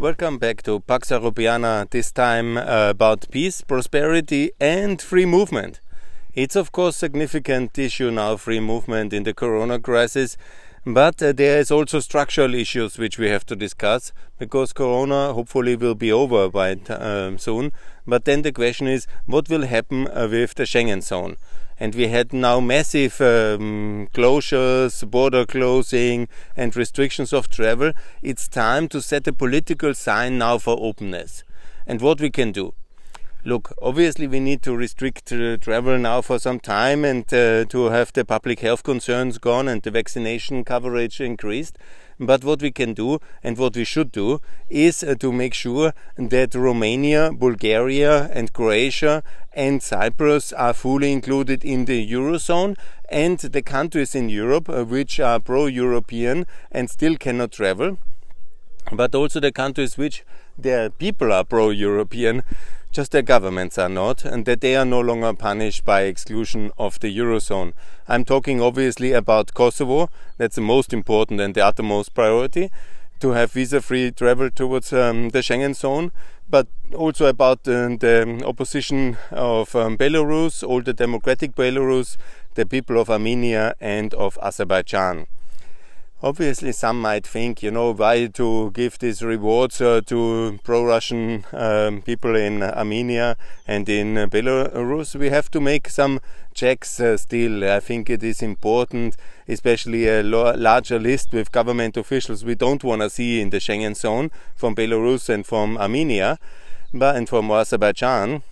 Welcome back to Pax Europiana, this time uh, about peace, prosperity, and free movement. It's of course significant issue now, free movement in the corona crisis, but uh, there is also structural issues which we have to discuss because corona hopefully will be over by uh, soon. But then the question is, what will happen uh, with the Schengen zone? And we had now massive um, closures, border closing, and restrictions of travel. It's time to set a political sign now for openness. And what we can do. Look, obviously, we need to restrict uh, travel now for some time and uh, to have the public health concerns gone and the vaccination coverage increased. But what we can do and what we should do is uh, to make sure that Romania, Bulgaria, and Croatia and Cyprus are fully included in the Eurozone and the countries in Europe uh, which are pro European and still cannot travel, but also the countries which their people are pro European just their governments are not, and that they are no longer punished by exclusion of the Eurozone. I'm talking obviously about Kosovo, that's the most important and the uttermost priority to have visa free travel towards um, the Schengen zone, but also about uh, the opposition of um, Belarus, all the democratic Belarus, the people of Armenia and of Azerbaijan. Obviously, some might think, you know, why to give these rewards uh, to pro Russian um, people in Armenia and in Belarus. We have to make some checks uh, still. I think it is important, especially a larger list with government officials we don't want to see in the Schengen zone from Belarus and from Armenia but, and from Azerbaijan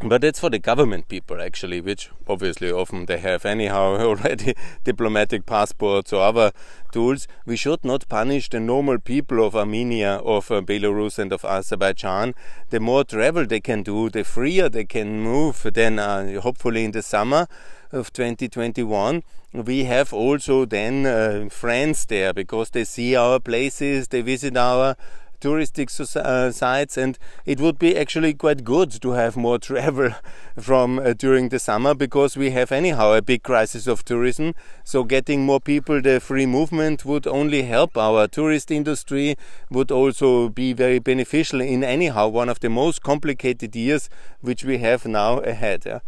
but it's for the government people actually which obviously often they have anyhow already diplomatic passports or other tools. We should not punish the normal people of armenia of uh, belarus and of azerbaijan. The more travel they can do the freer they can move then uh, hopefully in the summer of 2021 we have also then uh, friends there because they see our places they visit our touristic uh, sites and it would be actually quite good to have more travel from uh, during the summer because we have anyhow a big crisis of tourism so getting more people the free movement would only help our tourist industry would also be very beneficial in anyhow one of the most complicated years which we have now ahead yeah?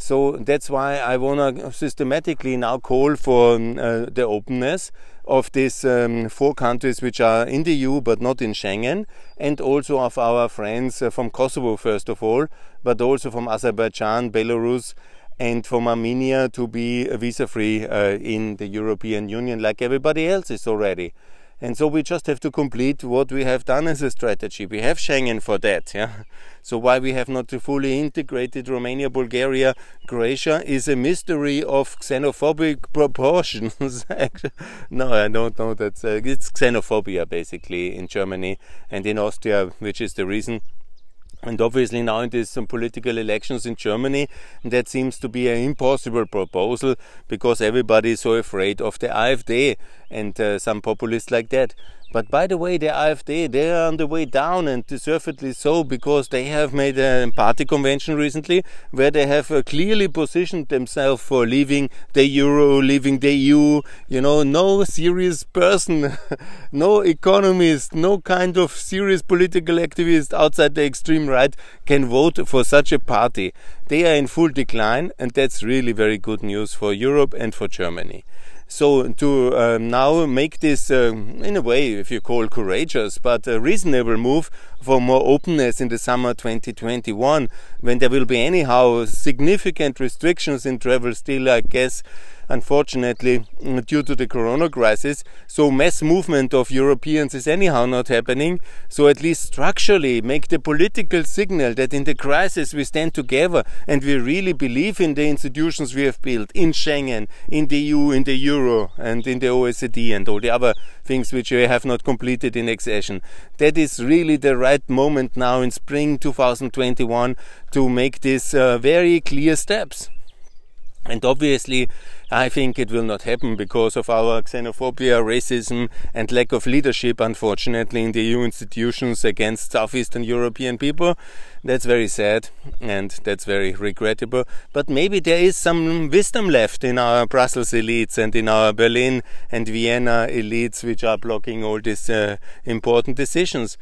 So that's why I want to systematically now call for um, uh, the openness of these um, four countries which are in the EU but not in Schengen, and also of our friends uh, from Kosovo, first of all, but also from Azerbaijan, Belarus, and from Armenia to be visa free uh, in the European Union like everybody else is already. And so we just have to complete what we have done as a strategy. We have Schengen for that. Yeah? So why we have not fully integrated Romania, Bulgaria, Croatia is a mystery of xenophobic proportions. no, I don't know that. Uh, it's xenophobia basically in Germany and in Austria, which is the reason and obviously now in these some political elections in Germany, and that seems to be an impossible proposal because everybody is so afraid of the AfD and uh, some populists like that. But by the way, the AfD, they are on the way down and deservedly so because they have made a party convention recently where they have uh, clearly positioned themselves for leaving the euro, leaving the EU. You know, no serious person, no economist, no kind of serious political activist outside the extreme right can vote for such a party. They are in full decline and that's really very good news for Europe and for Germany. So to uh, now make this, uh, in a way, if you call courageous, but a reasonable move for more openness in the summer 2021, when there will be anyhow significant restrictions in travel still, I guess, unfortunately, due to the corona crisis. So mass movement of Europeans is anyhow not happening. So at least structurally make the political signal that in the crisis we stand together and we really believe in the institutions we have built in Schengen, in the EU, in the Euro, and in the OECD and all the other things which we have not completed in accession. That is really the right moment now in spring 2021 to make these uh, very clear steps. And obviously, I think it will not happen because of our xenophobia, racism, and lack of leadership, unfortunately, in the EU institutions against Southeastern European people. That's very sad and that's very regrettable. But maybe there is some wisdom left in our Brussels elites and in our Berlin and Vienna elites, which are blocking all these uh, important decisions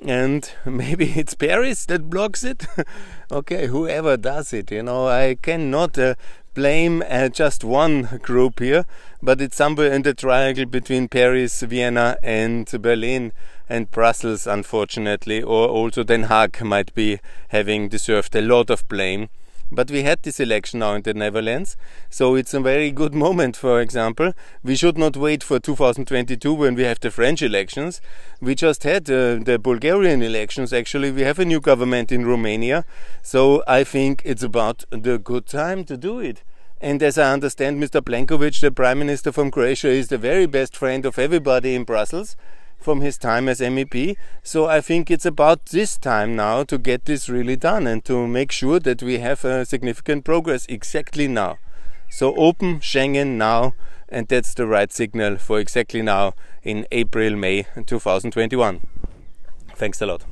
and maybe it's Paris that blocks it. okay, whoever does it, you know, I cannot uh, blame uh, just one group here, but it's somewhere in the triangle between Paris, Vienna, and Berlin and Brussels, unfortunately, or also Den Haag might be having deserved a lot of blame. But we had this election now in the Netherlands, so it's a very good moment, for example. We should not wait for 2022 when we have the French elections. We just had uh, the Bulgarian elections. Actually, we have a new government in Romania, so I think it's about the good time to do it. And as I understand, Mr. Plenković, the Prime Minister from Croatia, is the very best friend of everybody in Brussels from his time as MEP. So I think it's about this time now to get this really done and to make sure that we have a significant progress exactly now. So open Schengen now, and that's the right signal for exactly now in April, May 2021. Thanks a lot.